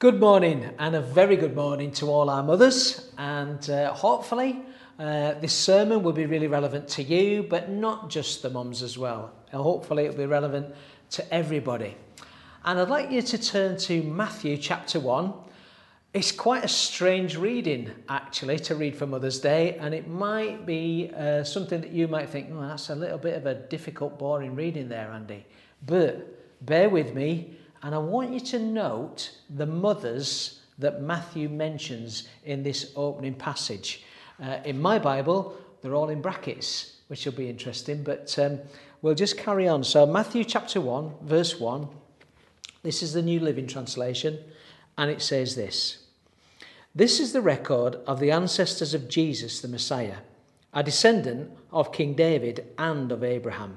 Good morning, and a very good morning to all our mothers. And uh, hopefully, uh, this sermon will be really relevant to you, but not just the mums as well. And hopefully, it'll be relevant to everybody. And I'd like you to turn to Matthew chapter 1. It's quite a strange reading, actually, to read for Mother's Day, and it might be uh, something that you might think, oh, that's a little bit of a difficult, boring reading there, Andy. But bear with me and I want you to note the mothers that Matthew mentions in this opening passage. Uh, in my Bible, they're all in brackets, which will be interesting, but um, we'll just carry on. So, Matthew chapter 1, verse 1, this is the New Living Translation, and it says this This is the record of the ancestors of Jesus the Messiah, a descendant of King David and of Abraham.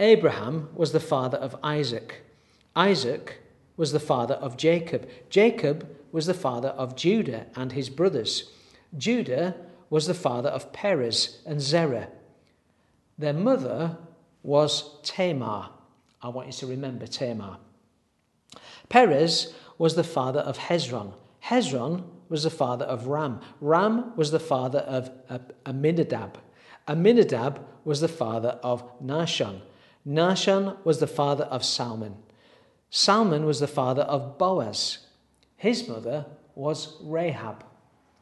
Abraham was the father of Isaac. Isaac was the father of Jacob. Jacob was the father of Judah and his brothers. Judah was the father of Perez and Zerah. Their mother was Tamar. I want you to remember Tamar. Perez was the father of Hezron. Hezron was the father of Ram. Ram was the father of Amminadab. Amminadab was the father of Nahshon. Nahshon was the father of Salmon. Salmon was the father of Boaz. His mother was Rahab.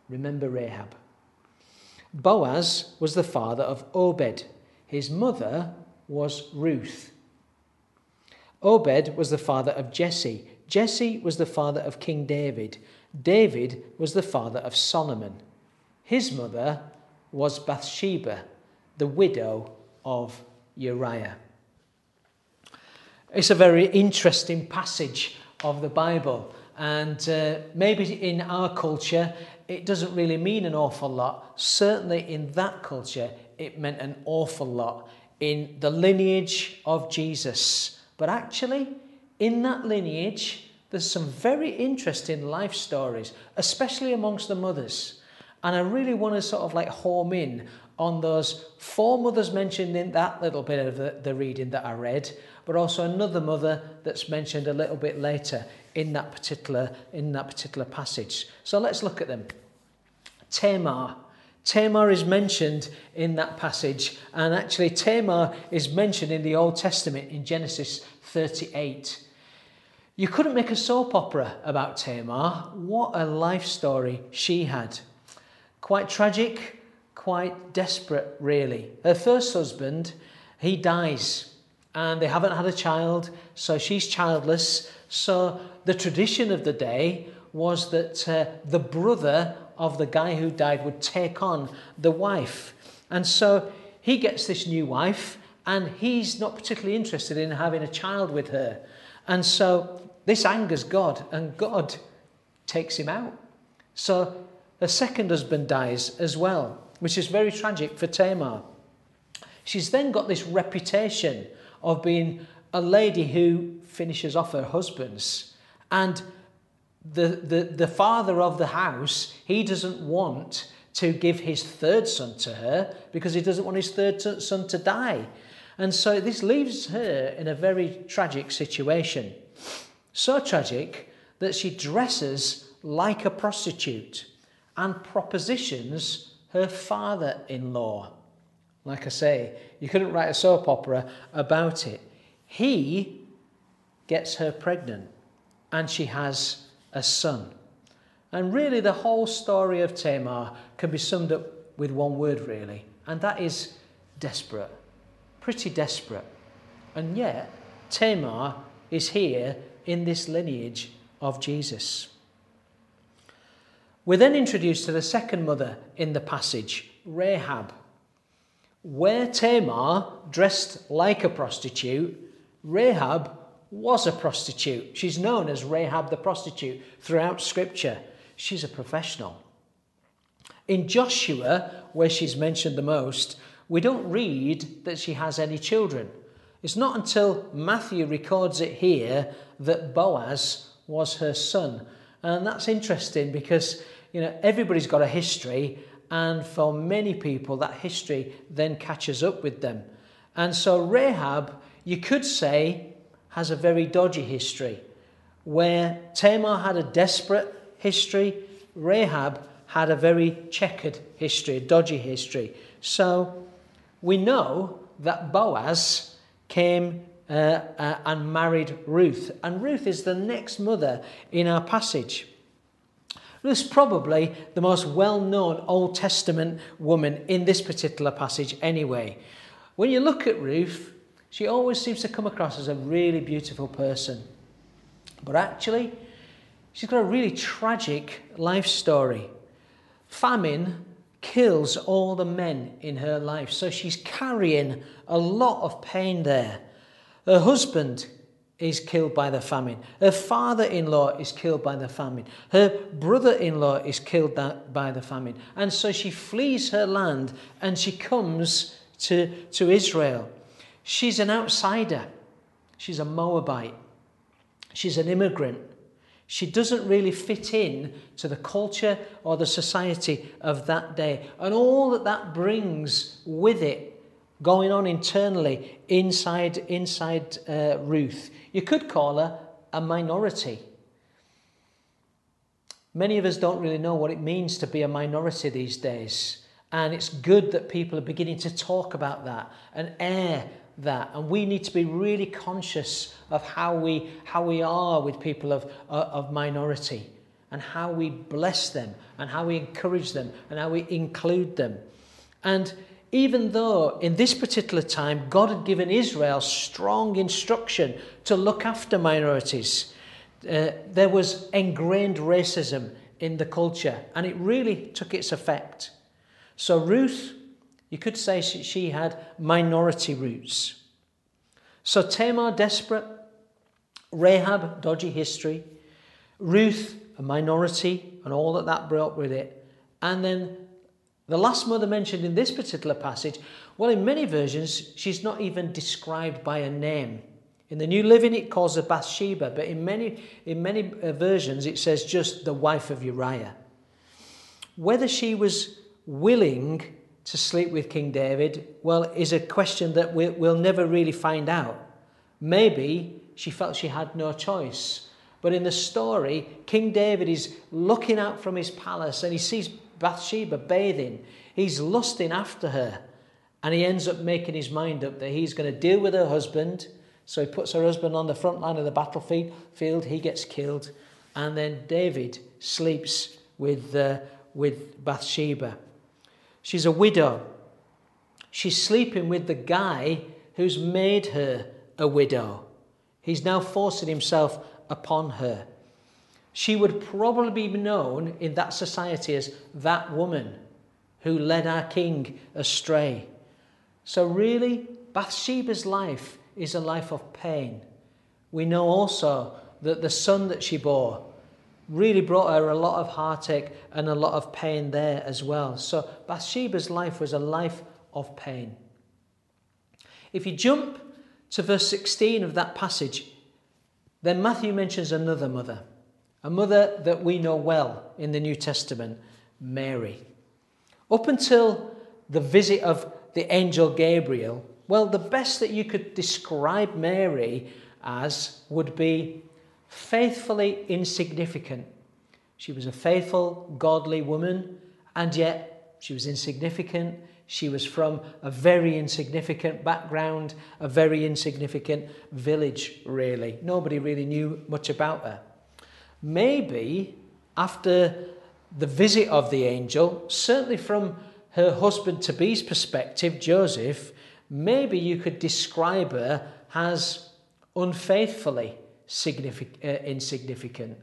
Remember Rahab. Boaz was the father of Obed. His mother was Ruth. Obed was the father of Jesse. Jesse was the father of King David. David was the father of Solomon. His mother was Bathsheba, the widow of Uriah. It's a very interesting passage of the Bible. And uh, maybe in our culture, it doesn't really mean an awful lot. Certainly in that culture, it meant an awful lot in the lineage of Jesus. But actually, in that lineage, there's some very interesting life stories, especially amongst the mothers. And I really want to sort of like home in on those four mothers mentioned in that little bit of the, the reading that I read, but also another mother that's mentioned a little bit later in that particular in that particular passage. So let's look at them. Tamar. Tamar is mentioned in that passage, and actually Tamar is mentioned in the Old Testament in Genesis 38. You couldn't make a soap opera about Tamar. What a life story she had. Quite tragic, quite desperate, really. Her first husband, he dies and they haven't had a child, so she's childless. So the tradition of the day was that uh, the brother of the guy who died would take on the wife. And so he gets this new wife, and he's not particularly interested in having a child with her. And so this angers God, and God takes him out. So her second husband dies as well, which is very tragic for Tamar. She's then got this reputation of being a lady who finishes off her husbands. And the, the, the father of the house, he doesn't want to give his third son to her because he doesn't want his third son to die. And so this leaves her in a very tragic situation. So tragic that she dresses like a prostitute and propositions her father in law. Like I say, you couldn't write a soap opera about it. He gets her pregnant and she has a son. And really, the whole story of Tamar can be summed up with one word, really, and that is desperate. Pretty desperate. And yet, Tamar is here in this lineage of Jesus. We're then introduced to the second mother in the passage, Rahab. Where Tamar dressed like a prostitute, Rahab was a prostitute. She's known as Rahab the prostitute throughout Scripture. She's a professional. In Joshua, where she's mentioned the most, we don't read that she has any children. It's not until Matthew records it here that Boaz was her son. And that's interesting because, you know, everybody's got a history and for many people, that history then catches up with them. And so Rahab, you could say, has a very dodgy history. where Tamar had a desperate history, Rahab had a very checkered history, a dodgy history. So we know that Boaz came uh, uh, and married Ruth. And Ruth is the next mother in our passage. Ruth's probably the most well known Old Testament woman in this particular passage, anyway. When you look at Ruth, she always seems to come across as a really beautiful person. But actually, she's got a really tragic life story. Famine kills all the men in her life, so she's carrying a lot of pain there. Her husband is killed by the famine. Her father in law is killed by the famine. Her brother in law is killed by the famine. And so she flees her land and she comes to, to Israel. She's an outsider, she's a Moabite, she's an immigrant. She doesn't really fit in to the culture or the society of that day. And all that that brings with it going on internally inside, inside uh, Ruth. You could call her a minority. Many of us don't really know what it means to be a minority these days. And it's good that people are beginning to talk about that and air that. And we need to be really conscious of how we, how we are with people of, of minority and how we bless them and how we encourage them and how we include them. And even though in this particular time God had given Israel strong instruction to look after minorities, uh, there was ingrained racism in the culture and it really took its effect. So, Ruth, you could say she had minority roots. So, Tamar, desperate, Rahab, dodgy history, Ruth, a minority, and all that that brought with it, and then the last mother mentioned in this particular passage, well, in many versions, she's not even described by a name. In the New Living, it calls her Bathsheba, but in many, in many uh, versions, it says just the wife of Uriah. Whether she was willing to sleep with King David, well, is a question that we'll, we'll never really find out. Maybe she felt she had no choice. But in the story, King David is looking out from his palace and he sees Bathsheba bathing. He's lusting after her. And he ends up making his mind up that he's going to deal with her husband. So he puts her husband on the front line of the battlefield. Field, he gets killed. And then David sleeps with, uh, with Bathsheba. She's a widow. She's sleeping with the guy who's made her a widow. He's now forcing himself upon her she would probably be known in that society as that woman who led our king astray. So, really, Bathsheba's life is a life of pain. We know also that the son that she bore really brought her a lot of heartache and a lot of pain there as well. So, Bathsheba's life was a life of pain. If you jump to verse 16 of that passage, then Matthew mentions another mother a mother that we know well in the New Testament, Mary. Up until the visit of the angel Gabriel, well, the best that you could describe Mary as would be faithfully insignificant. She was a faithful, godly woman, and yet she was insignificant. She was from a very insignificant background, a very insignificant village, really. Nobody really knew much about her. Maybe after the visit of the angel, certainly from her husband to be's perspective, Joseph, maybe you could describe her as unfaithfully uh, insignificant.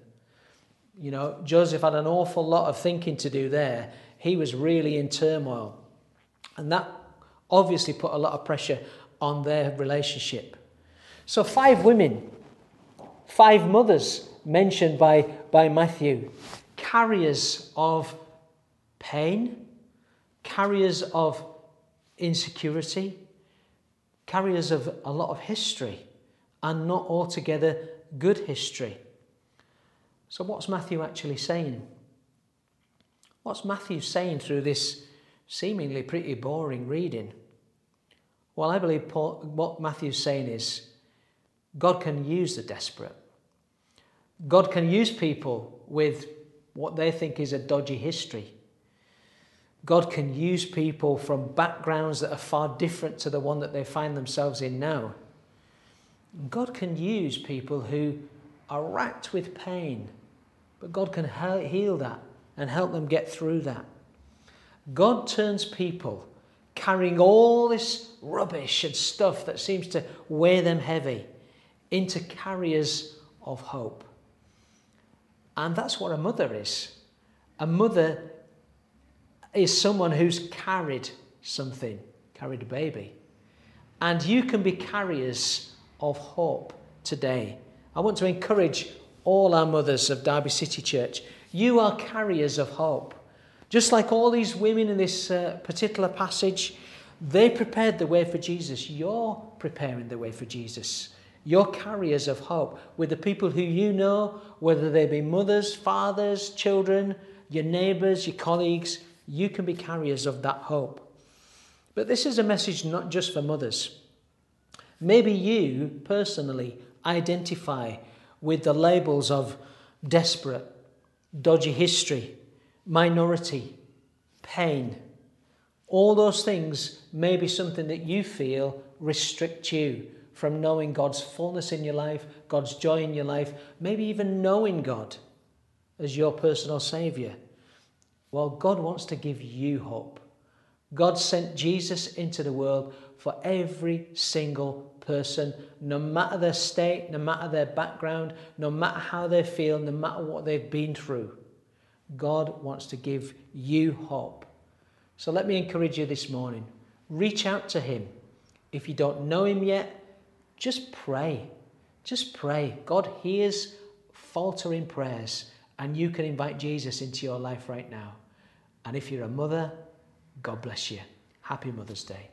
You know, Joseph had an awful lot of thinking to do there. He was really in turmoil. And that obviously put a lot of pressure on their relationship. So, five women, five mothers mentioned by, by Matthew carriers of pain, carriers of insecurity, carriers of a lot of history, and not altogether good history. So, what's Matthew actually saying? What's Matthew saying through this seemingly pretty boring reading? Well, I believe Paul, what Matthew's saying is God can use the desperate. God can use people with what they think is a dodgy history. God can use people from backgrounds that are far different to the one that they find themselves in now. God can use people who are racked with pain, but God can heal that and help them get through that. God turns people carrying all this rubbish and stuff that seems to weigh them heavy into carriers of hope. And that's what a mother is. A mother is someone who's carried something, carried a baby. And you can be carriers of hope today. I want to encourage all our mothers of Derby City Church. You are carriers of hope. Just like all these women in this uh, particular passage, they prepared the way for Jesus. You're preparing the way for Jesus. You're carriers of hope with the people who you know, whether they be mothers, fathers, children, your neighbours, your colleagues. You can be carriers of that hope. But this is a message not just for mothers. Maybe you personally identify with the labels of desperate, dodgy history, minority, pain. All those things may be something that you feel restrict you from knowing God's fullness in your life, God's joy in your life, maybe even knowing God as your personal Saviour. Well, God wants to give you hope. God sent Jesus into the world for every single person, no matter their state, no matter their background, no matter how they feel, no matter what they've been through. God wants to give you hope. So let me encourage you this morning reach out to Him. If you don't know Him yet, just pray. Just pray. God hears faltering prayers, and you can invite Jesus into your life right now. And if you're a mother, God bless you. Happy Mother's Day.